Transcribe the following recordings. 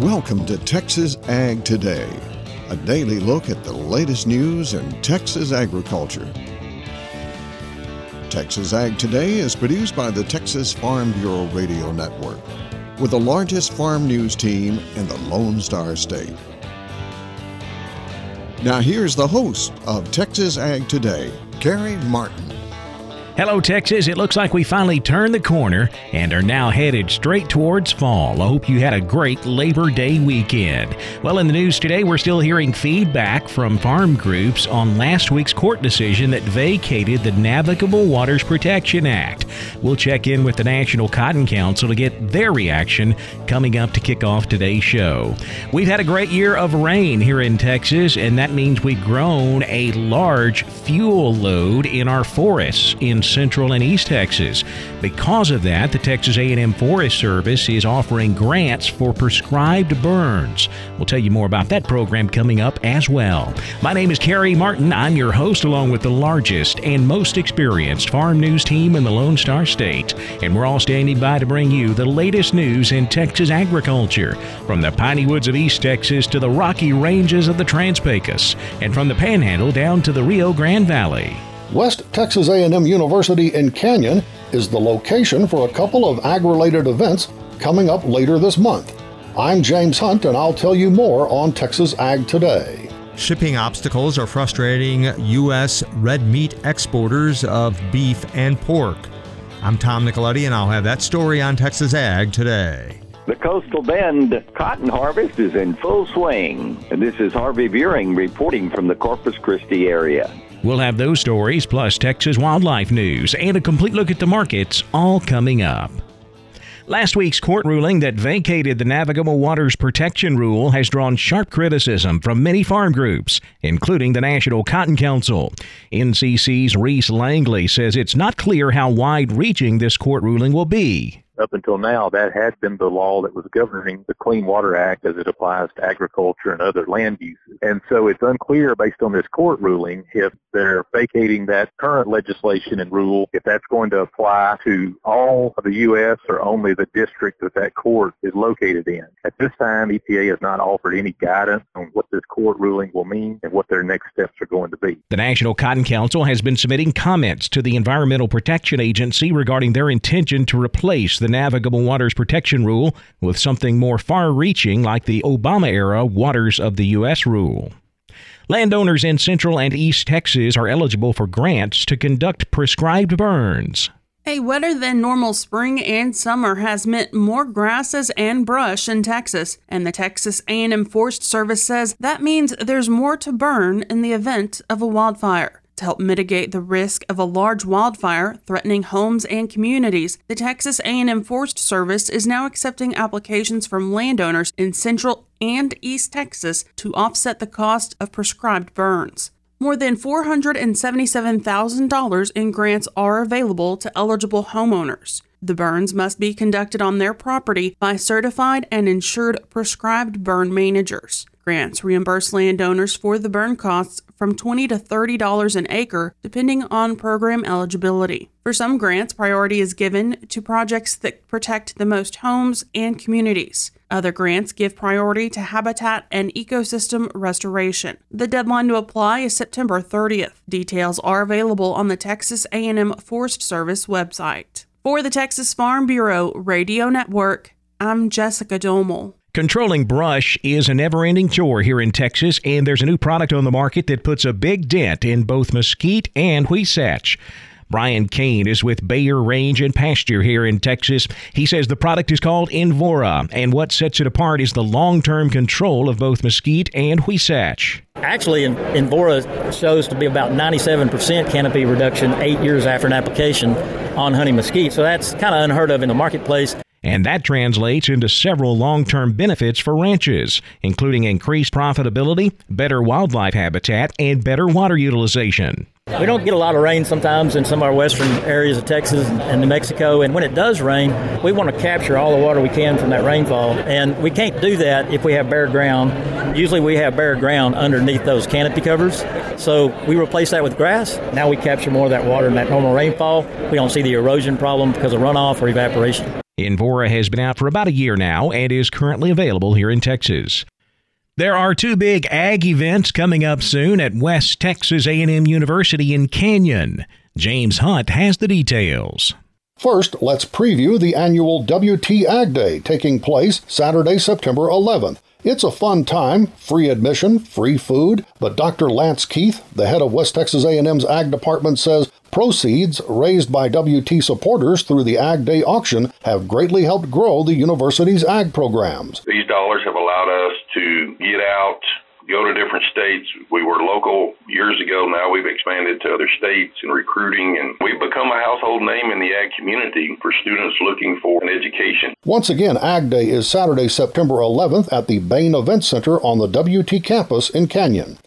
Welcome to Texas Ag Today, a daily look at the latest news in Texas agriculture. Texas Ag Today is produced by the Texas Farm Bureau Radio Network, with the largest farm news team in the Lone Star State. Now, here's the host of Texas Ag Today, Carey Martin. Hello, Texas. It looks like we finally turned the corner and are now headed straight towards fall. I hope you had a great Labor Day weekend. Well, in the news today, we're still hearing feedback from farm groups on last week's court decision that vacated the Navigable Waters Protection Act. We'll check in with the National Cotton Council to get their reaction coming up to kick off today's show. We've had a great year of rain here in Texas, and that means we've grown a large fuel load in our forests in Central and East Texas. Because of that, the Texas A&M Forest Service is offering grants for prescribed burns. We'll tell you more about that program coming up as well. My name is Carey Martin. I'm your host along with the largest and most experienced farm news team in the Lone Star State, and we're all standing by to bring you the latest news in Texas agriculture from the piney woods of East Texas to the rocky ranges of the Trans-Pecos, and from the Panhandle down to the Rio Grande Valley. West Texas A&M University in Canyon is the location for a couple of ag-related events coming up later this month. I'm James Hunt and I'll tell you more on Texas Ag Today. Shipping obstacles are frustrating U.S. red meat exporters of beef and pork. I'm Tom Nicoletti and I'll have that story on Texas Ag Today. The Coastal Bend cotton harvest is in full swing, and this is Harvey Buehring reporting from the Corpus Christi area. We'll have those stories, plus Texas wildlife news, and a complete look at the markets, all coming up. Last week's court ruling that vacated the Navigable Waters Protection Rule has drawn sharp criticism from many farm groups, including the National Cotton Council. NCC's Reece Langley says it's not clear how wide reaching this court ruling will be up until now, that had been the law that was governing the Clean Water Act as it applies to agriculture and other land uses. And so it's unclear based on this court ruling if they're vacating that current legislation and rule, if that's going to apply to all of the U.S. or only the district that that court is located in. At this time, EPA has not offered any guidance on what this court ruling will mean and what their next steps are going to be. The National Cotton Council has been submitting comments to the Environmental Protection Agency regarding their intention to replace the Navigable Waters Protection Rule with something more far reaching like the Obama era Waters of the U.S. rule. Landowners in Central and East Texas are eligible for grants to conduct prescribed burns. A wetter than normal spring and summer has meant more grasses and brush in Texas, and the Texas A&M Forest Service says that means there's more to burn in the event of a wildfire. To help mitigate the risk of a large wildfire threatening homes and communities, the Texas A&M Forest Service is now accepting applications from landowners in Central and East Texas to offset the cost of prescribed burns. More than $477,000 in grants are available to eligible homeowners. The burns must be conducted on their property by certified and insured prescribed burn managers. Grants reimburse landowners for the burn costs from 20 to $30 an acre, depending on program eligibility. For some grants, priority is given to projects that protect the most homes and communities. Other grants give priority to habitat and ecosystem restoration. The deadline to apply is September 30th. Details are available on the Texas A&M Forest Service website. For the Texas Farm Bureau Radio Network, I'm Jessica Domel. Controlling brush is a never ending chore here in Texas, and there's a new product on the market that puts a big dent in both mesquite and huisache. Brian Kane is with Bayer Range and Pasture here in Texas. He says the product is called Invora, and what sets it apart is the long term control of both mesquite and huisache. Actually, Invora shows to be about 97% canopy reduction eight years after an application on honey mesquite, so that's kind of unheard of in the marketplace. And that translates into several long term benefits for ranches, including increased profitability, better wildlife habitat, and better water utilization. We don't get a lot of rain sometimes in some of our western areas of Texas and New Mexico. And when it does rain, we want to capture all the water we can from that rainfall. And we can't do that if we have bare ground. Usually we have bare ground underneath those canopy covers. So we replace that with grass. Now we capture more of that water in that normal rainfall. We don't see the erosion problem because of runoff or evaporation. Invora has been out for about a year now and is currently available here in Texas. There are two big ag events coming up soon at West Texas A&M University in Canyon. James Hunt has the details. First, let's preview the annual WT Ag Day taking place Saturday, September 11th. It's a fun time, free admission, free food, but Dr. Lance Kieth, the head of West Texas A&M's Ag Department says proceeds raised by WT supporters through the Ag Day auction have greatly helped grow the university's ag programs. These dollars have allowed us to get out go to different states. We were local years ago. Now we've expanded to other states and recruiting, and we've become a household name in the ag community for students looking for an education. Once again, Ag Day is Saturday, September 11th at the Bain Event Center on the WT campus in Canyon.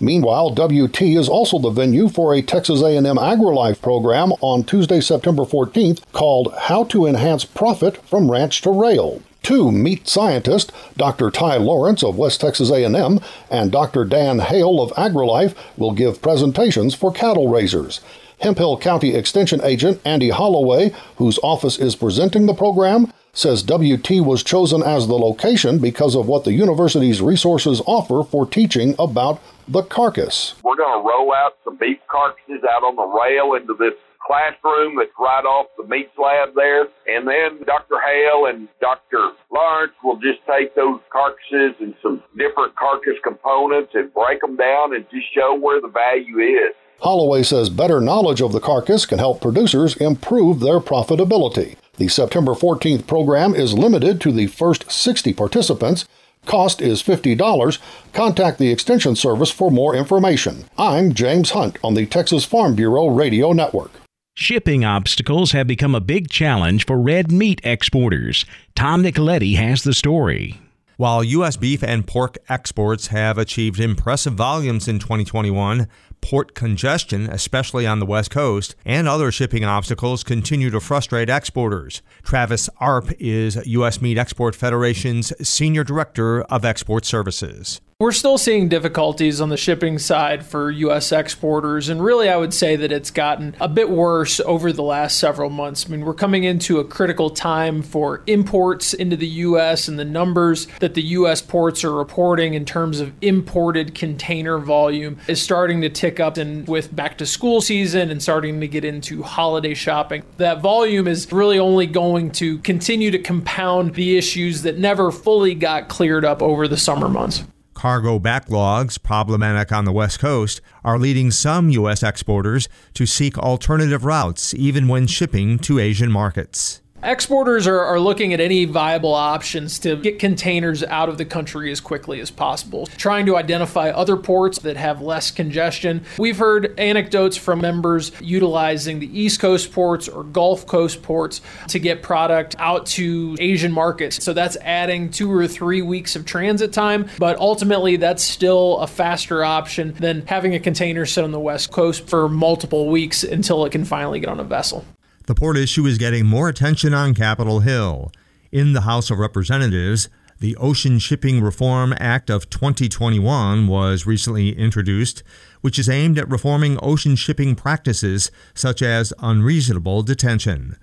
Meanwhile, WT is also the venue for a Texas A&M AgriLife program on Tuesday, September 14th called How to Enhance Profit from Ranch to Rail. Two meat scientists, Dr. Ty Lawrence of West Texas A&M and Dr. Dan Hale of AgriLife, will give presentations for cattle raisers. Hemphill County Extension Agent Andy Holloway, whose office is presenting the program, says WT was chosen as the location because of what the university's resources offer for teaching about the carcass. We're going to roll out some beef carcasses out on the rail into this classroom that's right off the meat slab there. And then Dr. Hale and Dr. Lawrence will just take those carcasses and some different carcass components and break them down and just show where the value is. Holloway says better knowledge of the carcass can help producers improve their profitability. The September 14th program is limited to the first 60 participants. Cost is $50. Contact the Extension Service for more information. I'm James Hunt on the Texas Farm Bureau Radio Network. Shipping obstacles have become a big challenge for red meat exporters. Tom Nicoletti has the story. While U.S. beef and pork exports have achieved impressive volumes in 2021, port congestion, especially on the West Coast, and other shipping obstacles continue to frustrate exporters. Travis Arp is U.S. Meat Export Federation's Senior Director of Export Services. We're still seeing difficulties on the shipping side for U.S. exporters, and really, I would say that it's gotten a bit worse over the last several months. I mean, we're coming into a critical time for imports into the U.S., and the numbers that the U.S. ports are reporting in terms of imported container volume is starting to tick up. And with back to school season and starting to get into holiday shopping, that volume is really only going to continue to compound the issues that never fully got cleared up over the summer months. Cargo backlogs, problematic on the West Coast, are leading some U.S. exporters to seek alternative routes even when shipping to Asian markets. Exporters are, are looking at any viable options to get containers out of the country as quickly as possible, trying to identify other ports that have less congestion. We've heard anecdotes from members utilizing the East Coast ports or Gulf Coast ports to get product out to Asian markets. So that's adding two or three weeks of transit time, but ultimately that's still a faster option than having a container sit on the West Coast for multiple weeks until it can finally get on a vessel. The port issue is getting more attention on Capitol Hill. In the House of Representatives, the Ocean Shipping Reform Act of 2021 was recently introduced, which is aimed at reforming ocean shipping practices such as unreasonable detention.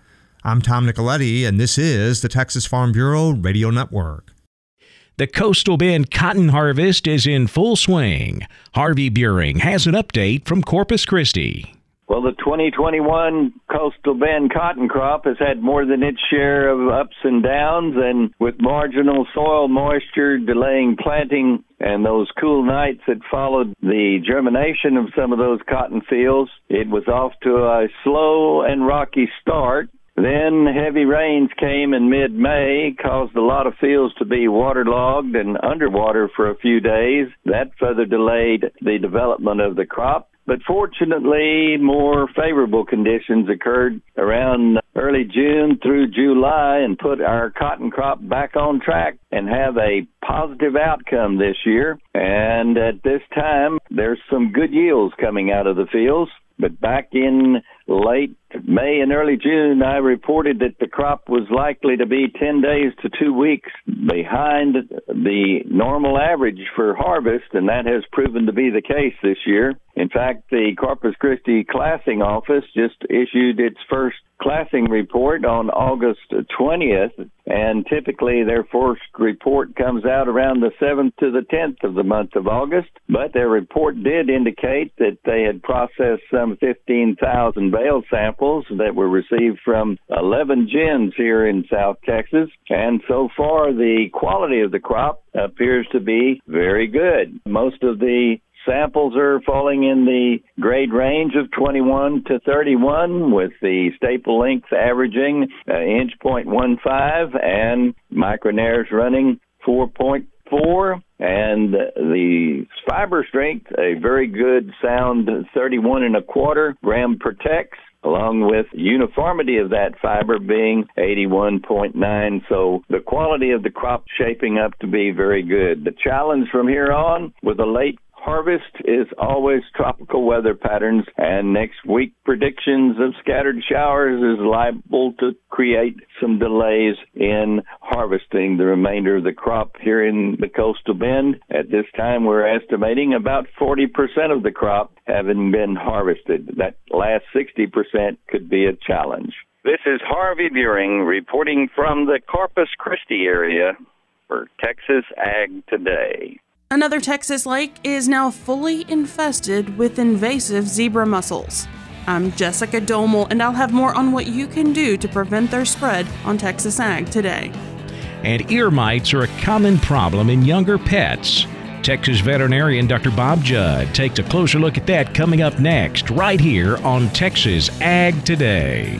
I'm Tom Nicoletti, and this is the Texas Farm Bureau Radio Network. The Coastal Bend cotton harvest is in full swing. Harvey Buehring has an update from Corpus Christi. Well, the 2021 coastal bend cotton crop has had more than its share of ups and downs, and with marginal soil moisture delaying planting and those cool nights that followed the germination of some of those cotton fields, it was off to a slow and rocky start. Then heavy rains came in mid-May, caused a lot of fields to be waterlogged and underwater for a few days. That further delayed the development of the crop. But fortunately, more favorable conditions occurred around early June through July and put our cotton crop back on track and have a positive outcome this year. And at this time, there's some good yields coming out of the fields. But back in late May and early June, I reported that the crop was likely to be 10 days to two weeks behind the normal average for harvest, and that has proven to be the case this year. In fact, the Corpus Christi Classing Office just issued its first classing report on August 20th, and typically their first report comes out around the 7th to the 10th of the month of August. But their report did indicate that they had processed some 15,000 samples that were received from 11 gins here in South Texas, and so far the quality of the crop appears to be very good. Most of the samples are falling in the grade range of 21 to 31 with the staple length averaging uh, inch point one five and micronaires running 4.4 and the fiber strength a very good sound 31 and a quarter gram tex along with uniformity of that fiber being 81.9. So the quality of the crop shaping up to be very good. The challenge from here on with a late harvest is always tropical weather patterns, and next week predictions of scattered showers is liable to create some delays in harvesting the remainder of the crop here in the coastal bend. At this time, we're estimating about 40% of the crop having been harvested. That last 60% could be a challenge. This is Harvey Buehring reporting from the Corpus Christi area for Texas Ag Today. Another Texas lake is now fully infested with invasive zebra mussels. I'm Jessica Domel, and I'll have more on what you can do to prevent their spread on Texas Ag today. And ear mites are a common problem in younger pets. Texas veterinarian Dr. Bob Judd takes a closer look at that coming up next, right here on Texas Ag Today.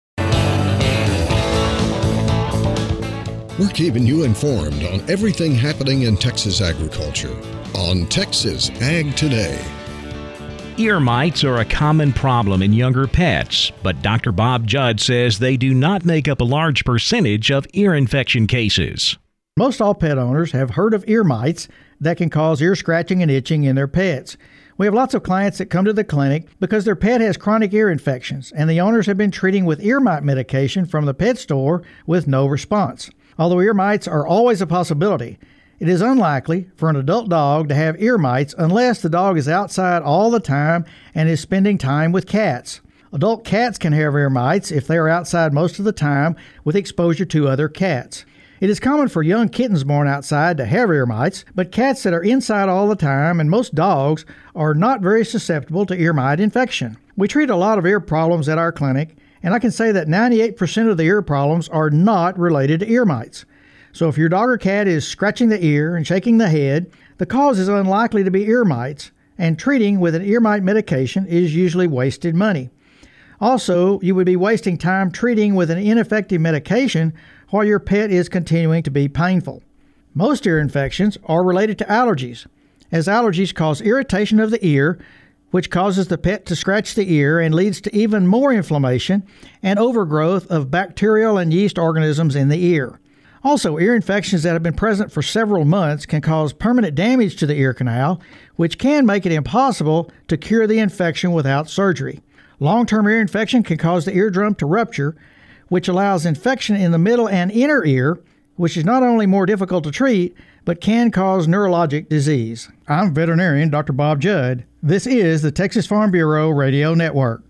We're keeping you informed on everything happening in Texas agriculture on Texas Ag Today. Ear mites are a common problem in younger pets, but Dr. Bob Judd says they do not make up a large percentage of ear infection cases. Most all pet owners have heard of ear mites that can cause ear scratching and itching in their pets. We have lots of clients that come to the clinic because their pet has chronic ear infections, and the owners have been treating with ear mite medication from the pet store with no response. Although ear mites are always a possibility, it is unlikely for an adult dog to have ear mites unless the dog is outside all the time and is spending time with cats. Adult cats can have ear mites if they are outside most of the time with exposure to other cats. It is common for young kittens born outside to have ear mites, but cats that are inside all the time and most dogs are not very susceptible to ear mite infection. We treat a lot of ear problems at our clinic, and I can say that 98% of the ear problems are not related to ear mites. So if your dog or cat is scratching the ear and shaking the head, the cause is unlikely to be ear mites, and treating with an ear mite medication is usually wasted money. Also, you would be wasting time treating with an ineffective medication while your pet is continuing to be painful. Most ear infections are related to allergies, as allergies cause irritation of the ear, which causes the pet to scratch the ear and leads to even more inflammation and overgrowth of bacterial and yeast organisms in the ear. Also, ear infections that have been present for several months can cause permanent damage to the ear canal, which can make it impossible to cure the infection without surgery. Long term ear infection can cause the eardrum to rupture, which allows infection in the middle and inner ear, which is not only more difficult to treat, but can cause neurologic disease. I'm veterinarian Dr. Bob Judd. This is the Texas Farm Bureau Radio Network.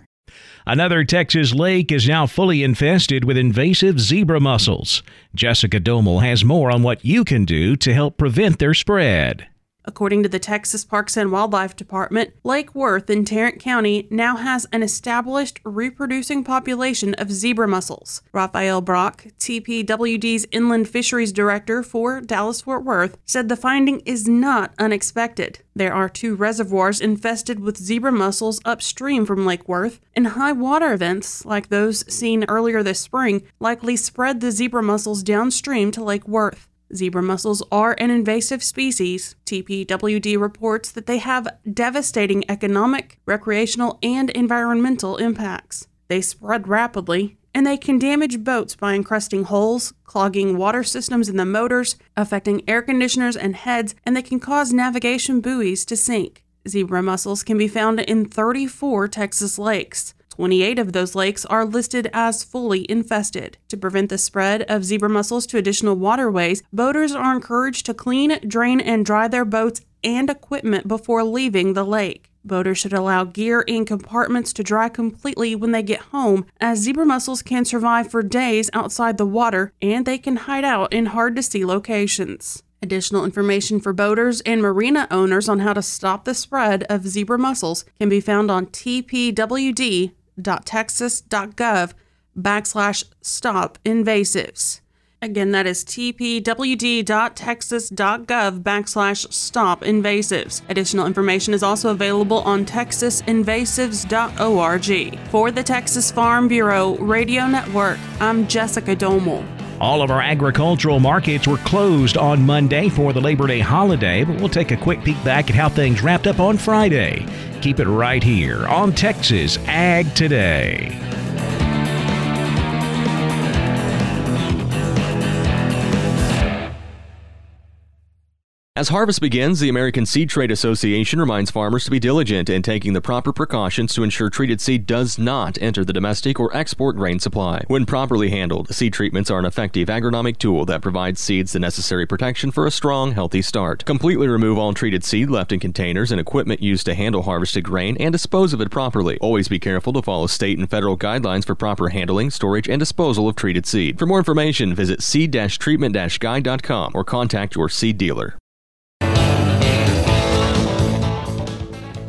Another Texas lake is now fully infested with invasive zebra mussels. Jessica Domel has more on what you can do to help prevent their spread. According to the Texas Parks and Wildlife Department, Lake Worth in Tarrant County now has an established reproducing population of zebra mussels. Raphael Brock, TPWD's Inland Fisheries Director for Dallas Fort Worth, said the finding is not unexpected. There are two reservoirs infested with zebra mussels upstream from Lake Worth, and high water events, like those seen earlier this spring, likely spread the zebra mussels downstream to Lake Worth. Zebra mussels are an invasive species. TPWD reports that they have devastating economic, recreational, and environmental impacts. They spread rapidly, and they can damage boats by encrusting holes, clogging water systems in the motors, affecting air conditioners and heads, and they can cause navigation buoys to sink. Zebra mussels can be found in 34 Texas lakes. 28 of those lakes are listed as fully infested. To prevent the spread of zebra mussels to additional waterways, boaters are encouraged to clean, drain, and dry their boats and equipment before leaving the lake. Boaters should allow gear and compartments to dry completely when they get home, as zebra mussels can survive for days outside the water and they can hide out in hard to see locations. Additional information for boaters and marina owners on how to stop the spread of zebra mussels can be found on tpwd tpwd.texas.gov backslash stop invasives. Again, that is tpwd.texas.gov backslash stop invasives. Additional information is also available on texasinvasives.org. For the Texas Farm Bureau Radio Network, I'm Jessica Domel. All of our agricultural markets were closed on Monday for the Labor Day holiday, but we'll take a quick peek back at how things wrapped up on Friday. Keep it right here on Texas Ag Today. As harvest begins, the American Seed Trade Association reminds farmers to be diligent in taking the proper precautions to ensure treated seed does not enter the domestic or export grain supply. When properly handled, seed treatments are an effective agronomic tool that provides seeds the necessary protection for a strong, healthy start. Completely remove all treated seed left in containers and equipment used to handle harvested grain and dispose of it properly. Always be careful to follow state and federal guidelines for proper handling, storage, and disposal of treated seed. For more information, visit seed-treatment-guide.com or contact your seed dealer.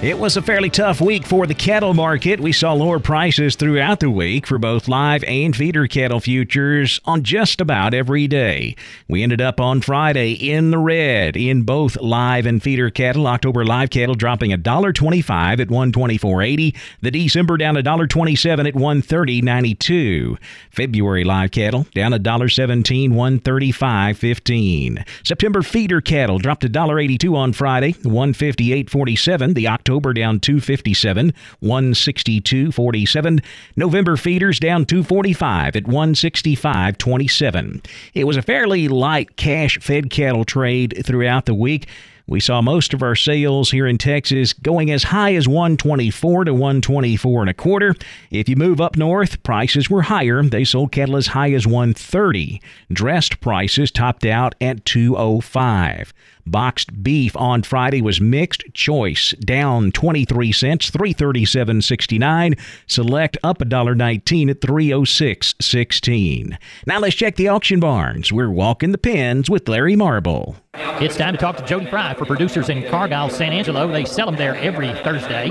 It was a fairly tough week for the cattle market. We saw lower prices throughout the week for both live and feeder cattle futures on just about every day. We ended up on Friday in the red in both live and feeder cattle. October live cattle dropping $1.25 at 124.80. The December down $1.27 at 130.92. February live cattle down $1.17, 135.15. September feeder cattle dropped $1.82 on Friday, 158.47. The October October down 257, 162.47. November feeders down 245 at 165.27. It was a fairly light cash fed cattle trade throughout the week. We saw most of our sales here in Texas going as high as 124 to 124 and a quarter. If you move up north, prices were higher. They sold cattle as high as 130. Dressed prices topped out at 205. Boxed beef on Friday was mixed choice down 23 cents, 337.69. Select up $1.19 at 306.16. Now let's check the auction barns. We're walking the pens with Larry Marble. It's time to talk to Jody Fry for producers in Cargyle, San Angelo. They sell them there every Thursday.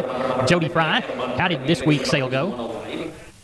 Jody Fry, how did this week's sale go?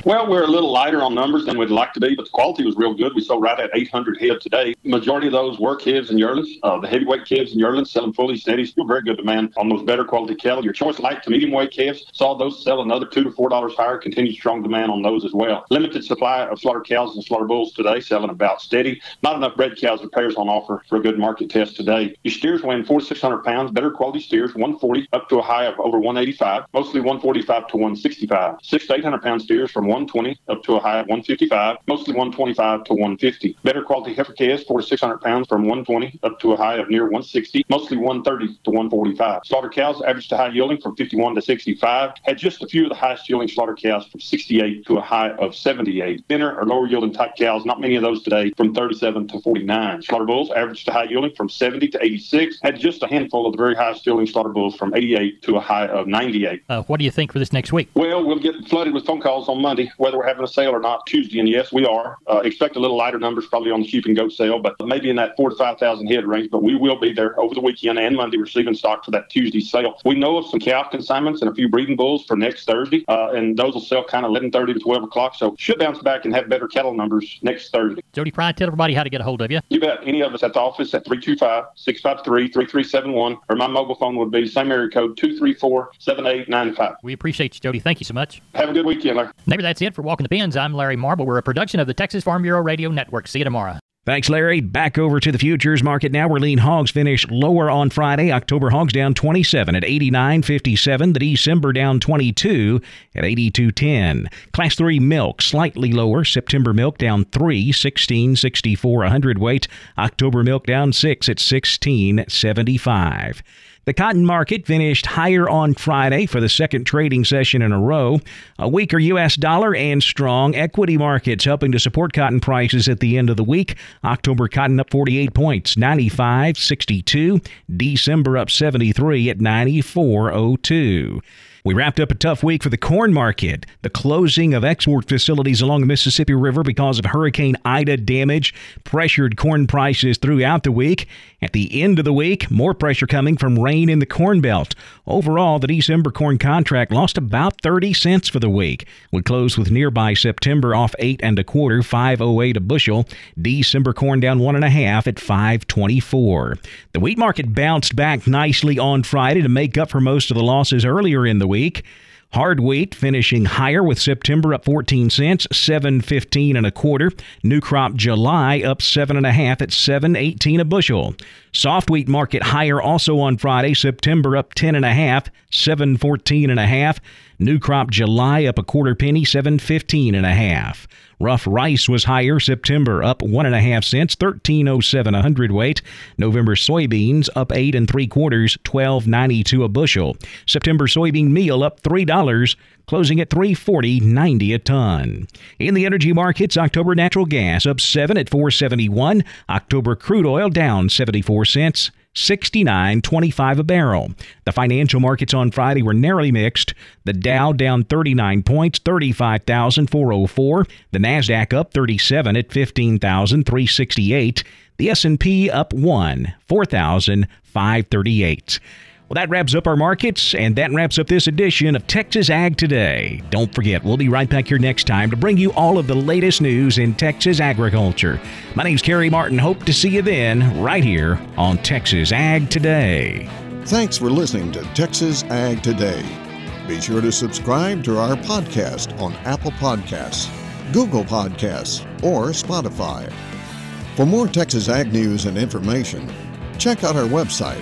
Well, we're a little lighter on numbers than we'd like to be, but the quality was real good. We sold right at 800 head today. Majority of those were calves and yearlings. Uh, the heavyweight calves and yearlings selling fully steady. Still very good demand on those better quality cattle. Your choice light to medium weight calves saw those sell another two to four dollars higher. Continued strong demand on those as well. Limited supply of slaughter cows and slaughter bulls today, selling about steady. Not enough bred cows or pairs on offer for a good market test today. Your steers weighing four to six hundred pounds. Better quality steers, 140 up to a high of over 185. Mostly 145 to 165. Six to eight hundred pound steers from 120 up to a high of 155, mostly 125 to 150. Better quality heifer calves, 4 to 600 pounds from 120 up to a high of near 160, mostly 130 to 145. Slaughter cows averaged to high yielding from 51 to 65. Had just a few of the highest yielding slaughter cows from 68 to a high of 78. Thinner or lower yielding type cows, not many of those today, from 37 to 49. Slaughter bulls averaged to high yielding from 70 to 86. Had just a handful of the very highest yielding slaughter bulls from 88 to a high of 98. Uh, what do you think for this next week? Well, we'll get flooded with phone calls on Monday Monday whether we're having a sale or not Tuesday, and yes, we are. Uh, expect a little lighter numbers probably on the sheep and goat sale, but maybe in that four to five thousand head range. But we will be there over the weekend and Monday receiving stock for that Tuesday sale. We know of some calf consignments and a few breeding bulls for next Thursday, uh, and those will sell kind of 11:30 to 12 o'clock. So should bounce back and have better cattle numbers next Thursday. Jody Fry, tell everybody how to get a hold of you. You bet. Any of us at the office at 325-653-3371, or my mobile phone would be same area code 234-7895. We appreciate you, Jody. Thank you so much. Have a good weekend. That's it for Walking the Pens. I'm Larry Marble. We're a production of the Texas Farm Bureau Radio Network. See you tomorrow. Thanks, Larry. Back over to the futures market now, where lean hogs finished lower on Friday. October hogs down 27 at 89.57. The December down 22 at 82.10. Class 3 milk slightly lower. September milk down 3, 16.64 a hundredweight. October milk down 6 at 16.75. The cotton market finished higher on Friday for the second trading session in a row. A weaker U.S. dollar and strong equity markets helping to support cotton prices at the end of the week. October cotton up 48 points, 95.62. December up 73 at 94.02. We wrapped up a tough week for the corn market. The closing of export facilities along the Mississippi River because of Hurricane Ida damage pressured corn prices throughout the week. At the end of the week, more pressure coming from rain in the Corn Belt. Overall, the December corn contract lost about 30 cents for the week. We closed with nearby September off eight and a quarter, 508 a bushel. December corn down one and a half at 524. The wheat market bounced back nicely on Friday to make up for most of the losses earlier in the week. Hard wheat finishing higher with September up 14 cents, 715 and a quarter. New crop July up seven and a half at 718 a bushel. Soft wheat market higher also on Friday. September up 10 and a half, 714 and a half. New crop July up a quarter penny, 715 and a half. Rough rice was higher. September up one and a half cents, 1307 a hundredweight. November soybeans up eight and three quarters, 1292 a bushel. September soybean meal up three dollars, closing at 340.90 a ton. In the energy markets, October natural gas up 7 at 471, October crude oil down 74 cents. 69.25 a barrel. The financial markets on Friday were narrowly mixed. The Dow down 39 points, 35,404. The Nasdaq up 37 at 15,368. The S&P up 1, 4,538. Well, that wraps up our markets, and that wraps up this edition of Texas Ag Today. Don't forget, we'll be right back here next time to bring you all of the latest news in Texas agriculture. My name's Carey Martin. Hope to see you then, right here on Texas Ag Today. Thanks for listening to Texas Ag Today. Be sure to subscribe to our podcast on Apple Podcasts, Google Podcasts, or Spotify. For more Texas Ag news and information, check out our website